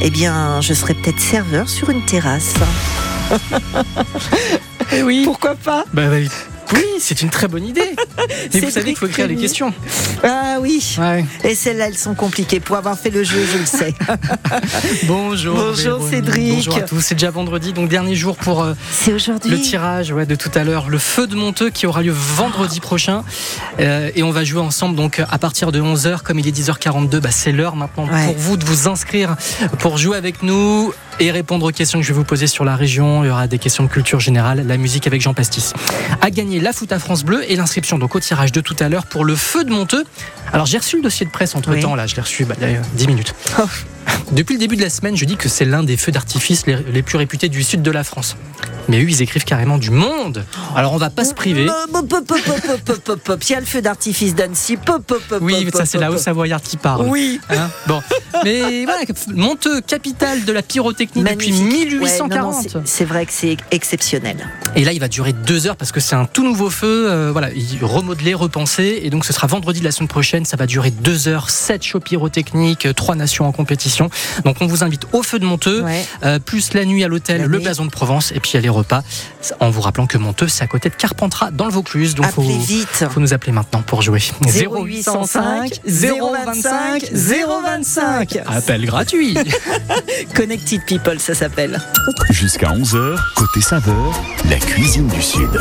eh bien, je serais peut-être serveur sur une terrasse. oui. Pourquoi pas? Bah, bah, oui, c'est une très bonne idée. Mais vous savez qu'il faut écrire les questions. Ah oui. Ouais. Et celles-là, elles sont compliquées. Pour avoir fait le jeu, je le sais. Bonjour. Bonjour, Véronique. Cédric. Bonjour à tous. C'est déjà vendredi, donc dernier jour pour euh, le tirage ouais, de tout à l'heure. Le feu de Monteux qui aura lieu vendredi prochain. Euh, et on va jouer ensemble donc à partir de 11h. Comme il est 10h42, bah, c'est l'heure maintenant Ouais. pour vous de vous inscrire pour jouer avec nous et répondre aux questions que je vais vous poser sur la région. Il y aura des questions de culture générale, la musique avec Jean Pastis. À gagner la foot à France Bleu et l'inscription donc au tirage de tout à l'heure pour le feu de Monteux. Alors j'ai reçu le dossier de presse entre temps, là, je l'ai reçu bah, il y a 10 minutes. Depuis le début de la semaine, je dis que c'est l'un des feux d'artifice les, les plus réputés du sud de la France. Mais eux, ils écrivent carrément du monde. Alors on va pas se priver. Il y a le feu d'artifice d'Annecy. Pop, pop, pop, Oui, ça c'est la pop. Haut-Savoyarde qui parle. Oui. Hein bon, mais voilà, Monteux, capitale de la pyrotechnie depuis Magnifique. Ouais, 1840. non, non, c'est- vrai que c'est exceptionnel. Et là, il va durer deux heures parce que c'est un tout nouveau feu. euh, voilà, il- remodelé, repensé. Et donc, ce sera vendredi de la semaine prochaine. Ça va durer deux heures, sept shows pyrotechniques, trois nations en compétition. Donc, on vous invite au feu de Monteux, euh, plus la nuit à l'hôtel, le blason de Provence, et puis a les repas. En vous rappelant que Monteux, c'est à côté de Carpentras, dans le Vaucluse. Donc, faut, Appelez vite. faut nous appeler maintenant pour jouer. 0805 025 025. Appel gratuit. Connected People, ça s'appelle. Jusqu'à 11h, côté saveur, la cuisine du Sud.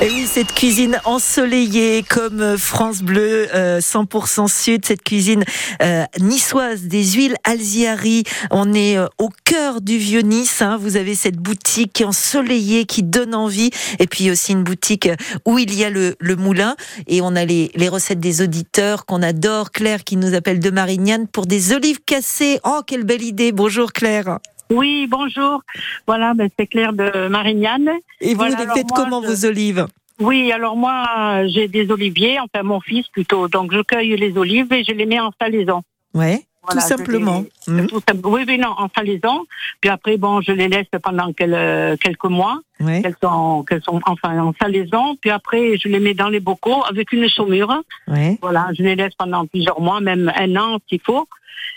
Et oui, cette cuisine ensoleillée comme France Bleu euh, 100% Sud, cette cuisine euh, niçoise des huiles Alziari. On est euh, au cœur du vieux Nice. hein. Vous avez cette boutique ensoleillée, qui donne envie. Et puis aussi une boutique où il y a le, le moulin. Et on a les, les recettes des auditeurs qu'on adore. Claire qui nous appelle de Marignane pour des olives cassées. Oh, quelle belle idée. Bonjour Claire. Oui, bonjour. Voilà, ben, c'est Claire de Marignane. Et vous Voilà, les alors faites moi, comment je- vos olives? Oui, alors moi, j'ai des oliviers, enfin mon fils plutôt. Donc je cueille les olives et je les mets en salaison. Ouais, Voilà, tout simplement. les- tout simple- Oui, oui, non, en salaison. Puis après, bon, je les laisse pendant quel- quelques mois. Ouais. Qu'elles sont, qu'elles sont enfin en salaison. Puis après, je les mets dans les bocaux avec une saumure. Ouais. Voilà, je les laisse pendant plusieurs mois, même un an s'il faut.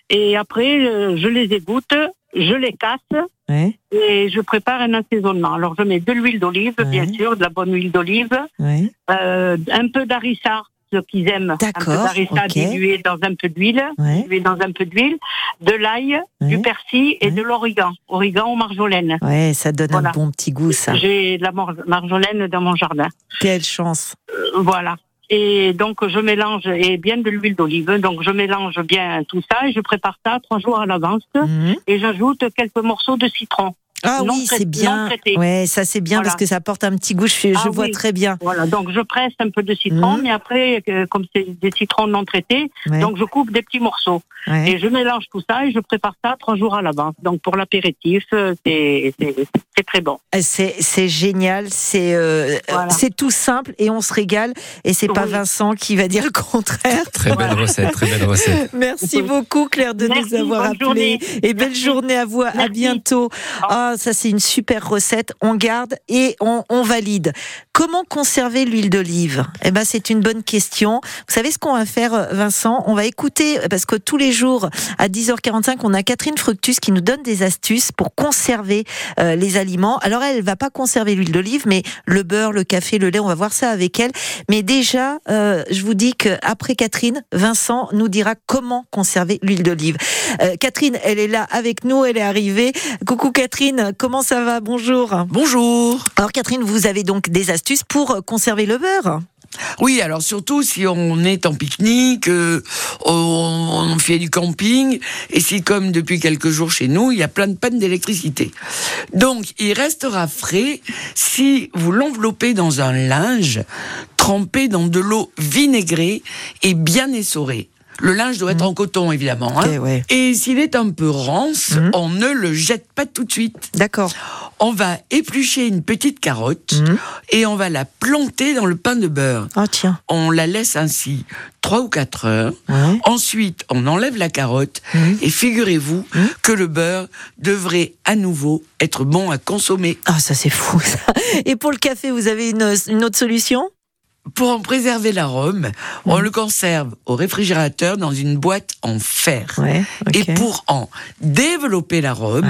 Et après, euh, je les égoutte, je les casse Ouais. et je prépare un assaisonnement. Alors, je mets de l'huile d'olive, bien sûr, de la bonne huile d'olive, Ouais. euh, un peu d'harissa, ceux qui aiment. Un peu d'harissa ok. dilué dans un peu d'huile, dans un peu d'huile, de l'ail, du persil et de l'origan, origan ou marjolaine. Ouais, ça donne Voilà. un bon petit goût, ça. J'ai de la mar- marjolaine dans mon jardin. Quelle chance. Euh, voilà. Et donc je mélange et bien de l'huile d'olive. Donc je mélange bien tout ça et je prépare ça trois jours à l'avance. Et j'ajoute quelques morceaux de citron. Ah oui, c'est bien. Ouais, ça c'est bien Voilà. parce que ça apporte un petit goût. Je, je Ah vois oui. très bien. Voilà, donc je presse un peu de citron, Mhm. mais après, euh, comme c'est des citrons non traités, Ouais. donc je coupe des petits morceaux. Ouais. Et je mélange tout ça et je prépare ça trois jours à l'avance. Donc pour l'apéritif, euh, c'est très bon. Euh, C'est génial, c'est euh, Voilà. c'est tout simple et on se régale. Et c'est pas. Vincent qui va dire le contraire. Très belle recette, très belle recette. Merci beaucoup Claire de Merci, nous avoir journée. Et belle journée à vous. À bientôt. Ah, ça c'est une super recette. On garde et on, valide. Comment conserver l'huile d'olive? Eh ben c'est une bonne question. Vous savez ce qu'on va faire, euh, Vincent? On va écouter parce que tous les jours à 10h45, on a Catherine Fructus qui nous donne des astuces pour conserver euh, les aliments. Alors elle, va pas conserver l'huile d'olive, mais le beurre, le café, le lait, on va voir ça avec elle. Mais déjà, euh, je vous dis que après Catherine, Vincent nous dira comment conserver l'huile d'olive. Catherine, elle est là avec nous, elle est arrivée. Coucou Catherine, comment ça va? Bonjour. Bonjour. Alors Catherine, vous avez donc des astuces pour euh, conserver le beurre? Oui, alors surtout si on est en pique-nique, euh, on, on fait du camping, et si comme depuis quelques jours chez nous, il y a plein de pannes d'électricité. Donc, il restera frais si vous l'enveloppez dans un linge trempé dans de l'eau vinaigrée et bien essorée. Le linge doit être en coton, évidemment. hein. Ouais. Et s'il est un peu rance, on ne le jette pas tout de suite. D'accord. On va éplucher une petite carotte et on va la planter dans le pain de beurre. Oh tiens. On la laisse ainsi trois ou quatre heures. Ensuite, on enlève la carotte et figurez-vous que le beurre devrait à nouveau être bon à consommer. Ah, ça c'est fou ça. Et pour le café, vous avez une, une autre solution? Pour en préserver l'arôme, on le conserve au réfrigérateur dans une boîte en fer. Et pour en développer l'arôme,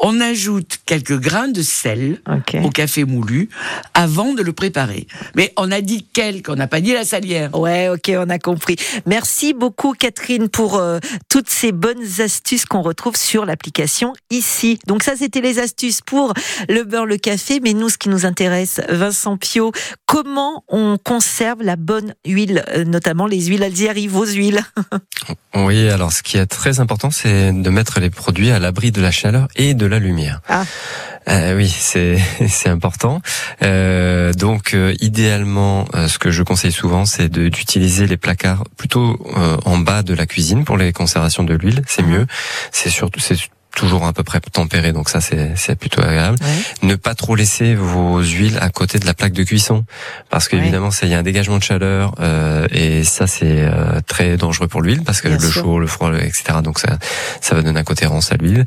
on ajoute quelques grains de sel au café moulu avant de le préparer. Mais on a dit quelques, on n'a pas dit la salière. Ouais, ok, on a compris. Merci beaucoup Catherine pour euh, toutes ces bonnes astuces qu'on retrouve sur l'application ici. Donc ça, c'était les astuces pour le beurre, le café. Mais nous, ce qui nous intéresse, Vincent Pio, comment on conserve la bonne huile, euh, notamment les huiles Alziari, vos huiles Oui, alors ce qui est très important, c'est de mettre les produits à l'abri de la chaleur et de la lumière. Ah. Euh, oui, c'est c'est important. Euh, donc, euh, idéalement, euh, ce que je conseille souvent, c'est d'utiliser les placards plutôt euh, en bas de la cuisine pour les conservations de l'huile. C'est mieux. C'est surtout c'est toujours à peu près tempéré, donc ça c'est c'est plutôt agréable. Ne pas trop laisser vos huiles à côté de la plaque de cuisson, parce qu'évidemment, ça il y a un dégagement de chaleur euh, et ça c'est euh, très dangereux pour l'huile parce que Bien le sûr. chaud, le froid, etc. Donc ça ça va donner un côté rance à l'huile.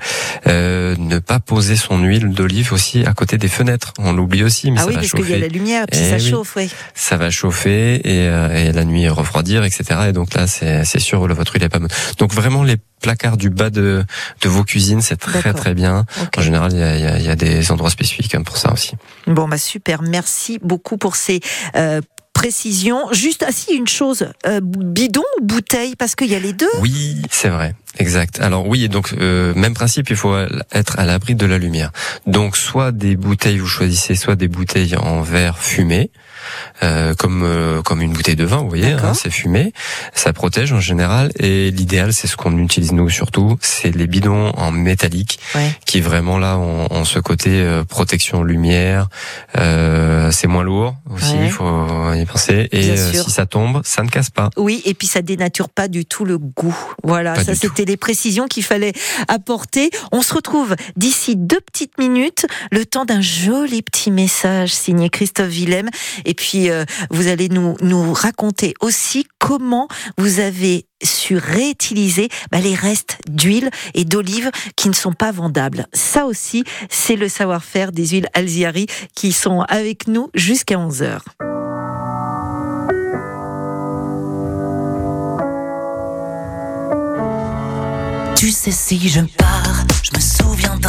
Euh, ne pas poser son huile d'olive aussi à côté des fenêtres. On l'oublie aussi, mais Ah ça oui, va parce chauffer. qu'il y a la lumière, puis Eh ça oui. chauffe, oui. Ça va chauffer et, euh, et la nuit refroidir, etc. Et donc là, c'est c'est sûr, votre huile est pas bonne. Donc vraiment les placards du bas de, de vos cuisines, c'est très très bien. En général, il y a, y y des endroits spécifiques pour ça aussi. Bon, bah super. Merci beaucoup pour ces euh, précisions. Juste, ah si, une chose, euh, bidon ou bouteille? Parce qu'il y a les deux. Oui, c'est vrai. Exact. Alors oui, donc euh, même principe, il faut être à l'abri de la lumière. Donc soit des bouteilles, vous choisissez soit des bouteilles en verre fumé, euh, comme euh, comme une bouteille de vin, vous voyez, hein, c'est fumé, ça protège en général. Et l'idéal, c'est ce qu'on utilise nous surtout, c'est les bidons en métallique, Ouais. qui vraiment là ont, ont ce côté euh, protection lumière. Euh, c'est moins lourd aussi, Ouais. il faut y penser. Et euh, si ça tombe, ça ne casse pas. Oui, et puis ça dénature pas du tout le goût. Voilà, Pas ça c'était les précisions qu'il fallait apporter. On se retrouve d'ici deux petites minutes, le temps d'un joli petit message signé Christophe Willem. Et puis euh, vous allez nous, nous raconter aussi comment vous avez su réutiliser bah, les restes d'huile et d'olive qui ne sont pas vendables. Ça aussi, c'est le savoir-faire des huiles Alziari qui sont avec nous jusqu'à 11h. Tu sais, si je pars, je me souviendrai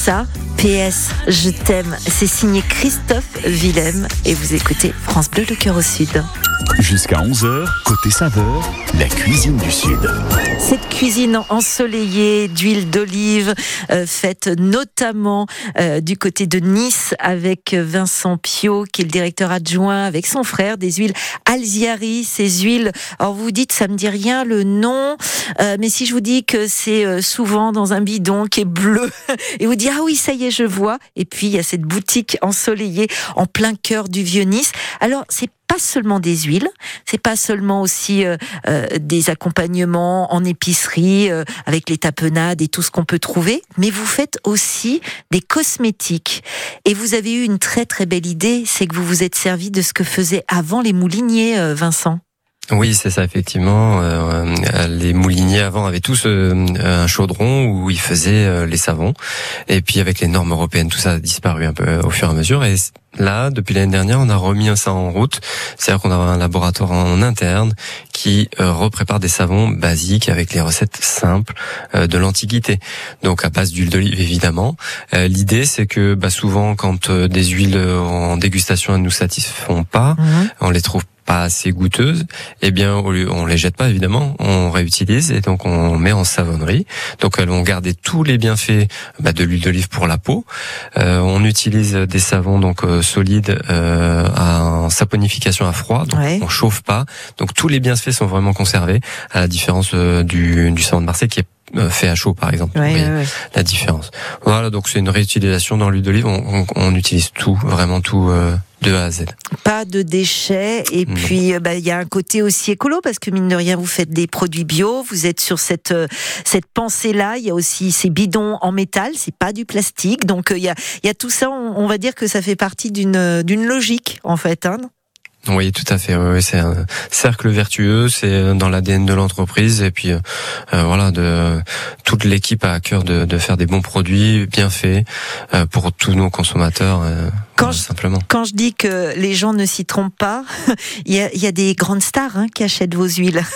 ça PS, je t'aime. C'est signé Christophe Willem et vous écoutez France Bleu, le cœur au sud. Jusqu'à 11h, côté saveur, la cuisine du Sud. Cette cuisine ensoleillée d'huile d'olive, euh, faite notamment euh, du côté de Nice avec Vincent Pio, qui est le directeur adjoint, avec son frère, des huiles Alziari, ces huiles. Alors vous dites, ça me dit rien le nom, euh, mais si je vous dis que c'est euh, souvent dans un bidon qui est bleu, et vous dites, ah oui, ça y est, je vois. Et puis il y a cette boutique ensoleillée en plein cœur du vieux Nice. Alors c'est pas seulement des huiles, c'est pas seulement aussi euh, euh, des accompagnements en épicerie euh, avec les tapenades et tout ce qu'on peut trouver, mais vous faites aussi des cosmétiques. Et vous avez eu une très très belle idée, c'est que vous vous êtes servi de ce que faisaient avant les mouliniers, euh, Vincent. Oui, c'est ça, effectivement. Euh, les mouliniers avant avaient tous euh, un chaudron où ils faisaient euh, les savons. Et puis avec les normes européennes, tout ça a disparu un peu euh, au fur et à mesure. Et là, depuis l'année dernière, on a remis ça en route. C'est-à-dire qu'on a un laboratoire en interne qui euh, reprépare des savons basiques avec les recettes simples euh, de l'Antiquité. Donc à base d'huile d'olive, évidemment. Euh, L'idée, c'est que bah, souvent, quand euh, des huiles euh, en dégustation ne nous satisfont pas, on les trouve pas assez goûteuses, eh bien au lieu- on les jette pas évidemment, on réutilise et donc on met en savonnerie. Donc elles vont garder tous les bienfaits bah, de l'huile d'olive pour la peau. Euh, on utilise des savons donc euh, solides euh, à, en saponification à froid, donc on chauffe pas. Donc tous les bienfaits sont vraiment conservés, à la différence euh, du, du savon de Marseille qui est euh, fait à chaud par exemple. Ouais, ouais, ouais. La différence. Voilà, donc c'est une réutilisation dans l'huile d'olive. On, on- on utilise tout, vraiment tout euh, de A à Z. Pas de déchets et Non. puis euh, bah, il y a un côté aussi écolo parce que mine de rien vous faites des produits bio, vous êtes sur cette euh, cette pensée là. Il y a aussi ces bidons en métal, c'est pas du plastique, donc euh, il y a il y a tout ça. On, on va dire que ça fait partie d'une d'une logique en fait. Hein Oui, tout à fait. Oui, c'est un cercle vertueux, c'est dans l'ADN de l'entreprise et puis euh, euh, voilà, de toute l'équipe a à cœur de, de faire des bons produits bien faits euh, pour tous nos consommateurs. euh, voilà, simplement. Quand je dis que les gens ne s'y trompent pas, il y y a des grandes stars hein, qui achètent vos huiles.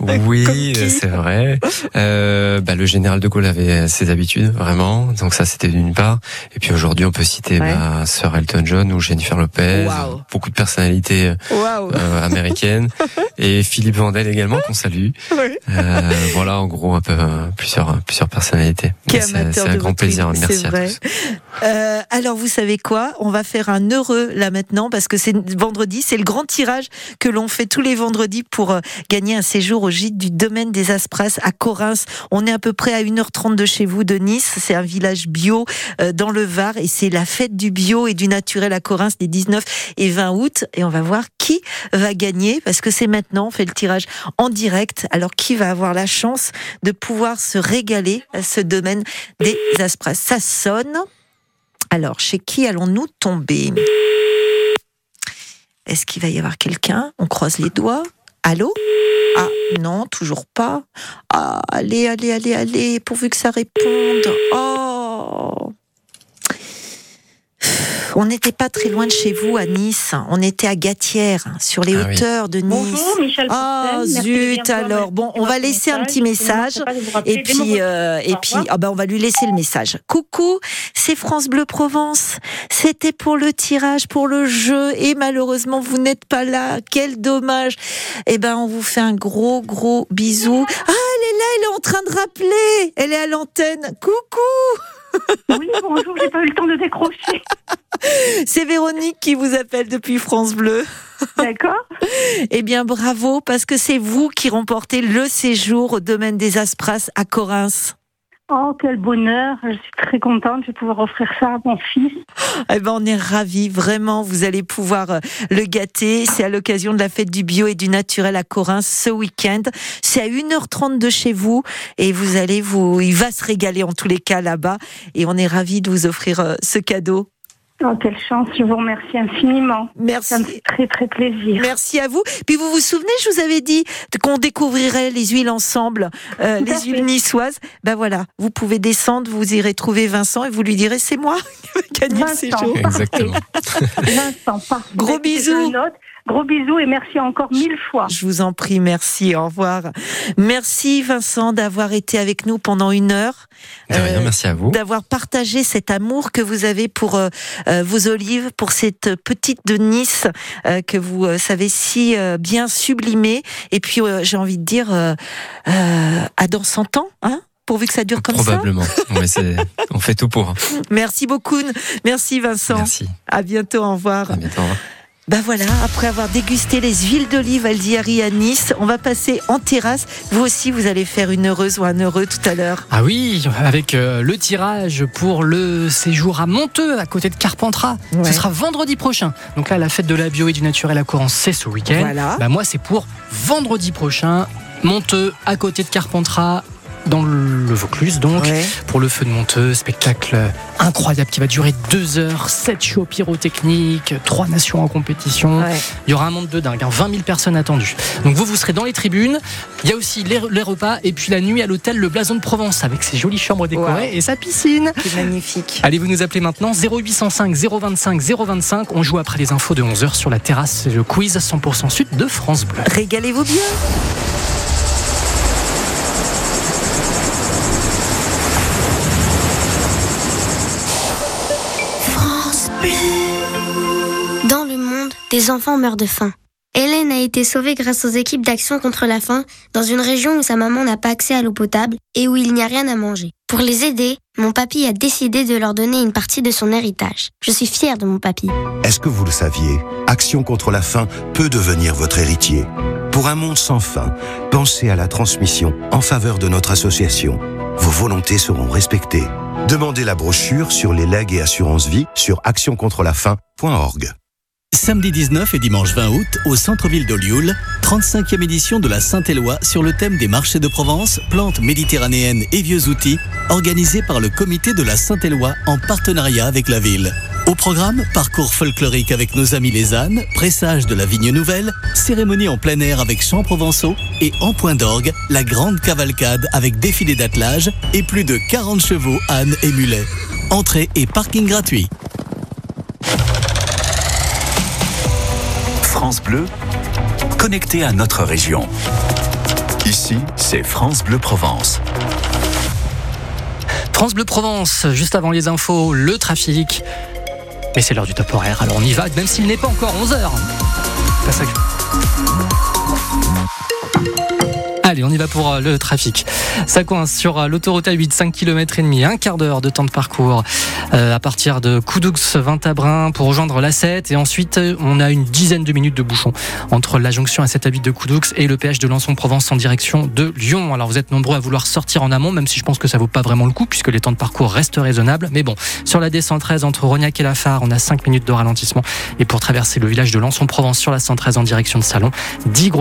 Oui, c'est vrai. Euh, bah, le général de Gaulle avait ses habitudes, vraiment. Donc ça, c'était d'une part. Et puis aujourd'hui, on peut citer ma sœur Elton John ou Jennifer Lopez, Wow. beaucoup de personnalités Waouh. euh, américaines, et Philippe Vandel également qu'on salue. Euh, voilà, en gros, un peu euh, plusieurs plusieurs personnalités. C'est un grand plaisir. Merci c'est à vrai. tous. Euh, alors vous savez quoi? On va faire un heureux là maintenant parce que c'est vendredi, c'est le grand tirage que l'on fait tous les vendredis pour euh, gagner un séjour au gîte du domaine des Aspras à Corinthe. On est à peu près à 1h30 de chez vous de Nice, c'est un village bio euh, dans le Var et c'est la fête du bio et du naturel à Corinthe les 19 et 20 août et on va voir qui va gagner parce que c'est maintenant, on fait le tirage en direct. Alors qui va avoir la chance de pouvoir se régaler à ce domaine des Aspras? Ça sonne. Alors, chez qui allons-nous tomber? Est-ce qu'il va y avoir quelqu'un? On croise les doigts. Allô? Ah non, toujours pas. Ah, allez, allez, allez, allez, pourvu que ça réponde. Oh on n'était pas très loin de chez vous à Nice. On était à Gatière, sur les Ah oui. hauteurs de Nice. Bonjour, Michel Ah de zut alors. Bon, on va laisser un message. petit message et puis euh, et puis ah ben on va lui laisser le message. Coucou, c'est France Bleu Provence. C'était pour le tirage, pour le jeu et malheureusement vous n'êtes pas là. Quel dommage. Eh ben on vous fait un gros gros bisou. Ah elle est là, elle est en train de rappeler. Elle est à l'antenne. Coucou. Oui, bonjour, j'ai pas eu le temps de décrocher. C'est Véronique qui vous appelle depuis France Bleu. D'accord. Eh bien, bravo, parce que c'est vous qui remportez le séjour au domaine des Aspras à Corinthe. Oh, quel bonheur. Je suis très contente. Vais pouvoir offrir ça à mon fils. Eh ben, on est ravis, vraiment. Vous allez pouvoir euh, le gâter. C'est à l'occasion de la fête du bio et du naturel à Corinthe ce week-end. C'est à 1h30 de chez vous et vous allez vous, il va se régaler en tous les cas là-bas. Et on est ravis de vous offrir euh, ce cadeau. Oh, quelle chance, je vous remercie infiniment. Merci. Ça me fait très très plaisir. Merci à vous. Puis vous vous souvenez, je vous avais dit qu'on découvrirait les huiles ensemble, euh, les fait. huiles niçoises. Ben voilà, vous pouvez descendre, vous irez trouver Vincent et vous lui direz c'est moi qui ai gagné le Vincent, séjour. Exactement. Vincent, parfait. Gros bisous. Gros bisous et merci encore mille fois. Je vous en prie, merci, au revoir. Merci Vincent d'avoir été avec nous pendant une heure. De rien, Euh, merci à vous. D'avoir partagé cet amour que vous avez pour euh, euh, vos olives, pour cette petite de Nice euh, que vous euh, savez si euh, bien sublimer. Et puis, euh, j'ai envie de dire, euh, euh, à dans 100 ans, hein pourvu que ça dure comme Probablement. Ouais, c'est- on fait tout pour. ça. Merci beaucoup. Merci Vincent. Merci. À bientôt, au revoir. À bientôt. au revoir. Ben voilà, après avoir dégusté les huiles d'olive Aldiari à Nice, on va passer en terrasse. Vous aussi, vous allez faire une heureuse ou un heureux tout à l'heure. Ah oui, avec euh, le tirage pour le séjour à Monteux, à côté de Carpentras. Ouais. Ce sera vendredi prochain. Donc là, la fête de la bio et du naturel à Corrence, c'est ce week-end. Voilà. Bah, moi, c'est pour vendredi prochain, Monteux, à côté de Carpentras. Dans le Vaucluse, donc, Ouais. pour le feu de Monteux, spectacle incroyable qui va durer deux heures, sept shows pyrotechniques, trois nations en compétition. Ouais. Il y aura un monde de dingue, hein, 20 000 personnes attendues. Donc vous, vous serez dans les tribunes. Il y a aussi les, les repas et puis la nuit à l'hôtel Le Blason de Provence avec ses jolies chambres décorées Wow. et sa piscine. C'est magnifique. Allez, vous nous appelez maintenant 0805 025 025. On joue après les infos de 11h sur la terrasse. C'est le quiz 100% Sud de France Bleu. Régalez-vous bien. Des enfants meurent de faim. Hélène a été sauvée grâce aux équipes d'action contre la faim dans une région où sa maman n'a pas accès à l'eau potable et où il n'y a rien à manger. Pour les aider, mon papy a décidé de leur donner une partie de son héritage. Je suis fière de mon papy. Est-ce que vous le saviez? Action contre la faim peut devenir votre héritier. Pour un monde sans faim, pensez à la transmission en faveur de notre association. Vos volontés seront respectées. Demandez la brochure sur les legs et assurances vie sur actioncontrelafaim.org. Samedi 19 et dimanche 20 août, au centre-ville de Lioul, 35e édition de la Saint-Éloi sur le thème des marchés de Provence, plantes méditerranéennes et vieux outils, organisé par le comité de la Saint-Éloi en partenariat avec la ville. Au programme, parcours folklorique avec nos amis les ânes, pressage de la vigne nouvelle, cérémonie en plein air avec chants provençaux et en point d'orgue, la grande cavalcade avec défilé d'attelage et plus de 40 chevaux, ânes et mulets. Entrée et parking gratuit. France Bleu, connecté à notre région. Ici, c'est France Bleu Provence. France Bleu Provence, juste avant les infos, le trafic. Mais c'est l'heure du top horaire, alors on y va, même s'il n'est pas encore 11h. Allez, on y va pour euh, le trafic. Ça coince sur euh, l'autoroute A8, 5 km et demi, un quart d'heure de temps de parcours euh, à partir de Coudoux, Vintabrin pour rejoindre l'A7 et ensuite on a une dizaine de minutes de bouchon entre la jonction A7 A8 de Coudoux et le péage de Lançon-Provence en direction de Lyon. Alors vous êtes nombreux à vouloir sortir en amont, même si je pense que ça vaut pas vraiment le coup puisque les temps de parcours restent raisonnables. Mais bon, sur la D113 entre Rognac et La Phare, on a 5 minutes de ralentissement et pour traverser le village de Lançon-Provence sur la 113 en direction de Salon, 10 grosses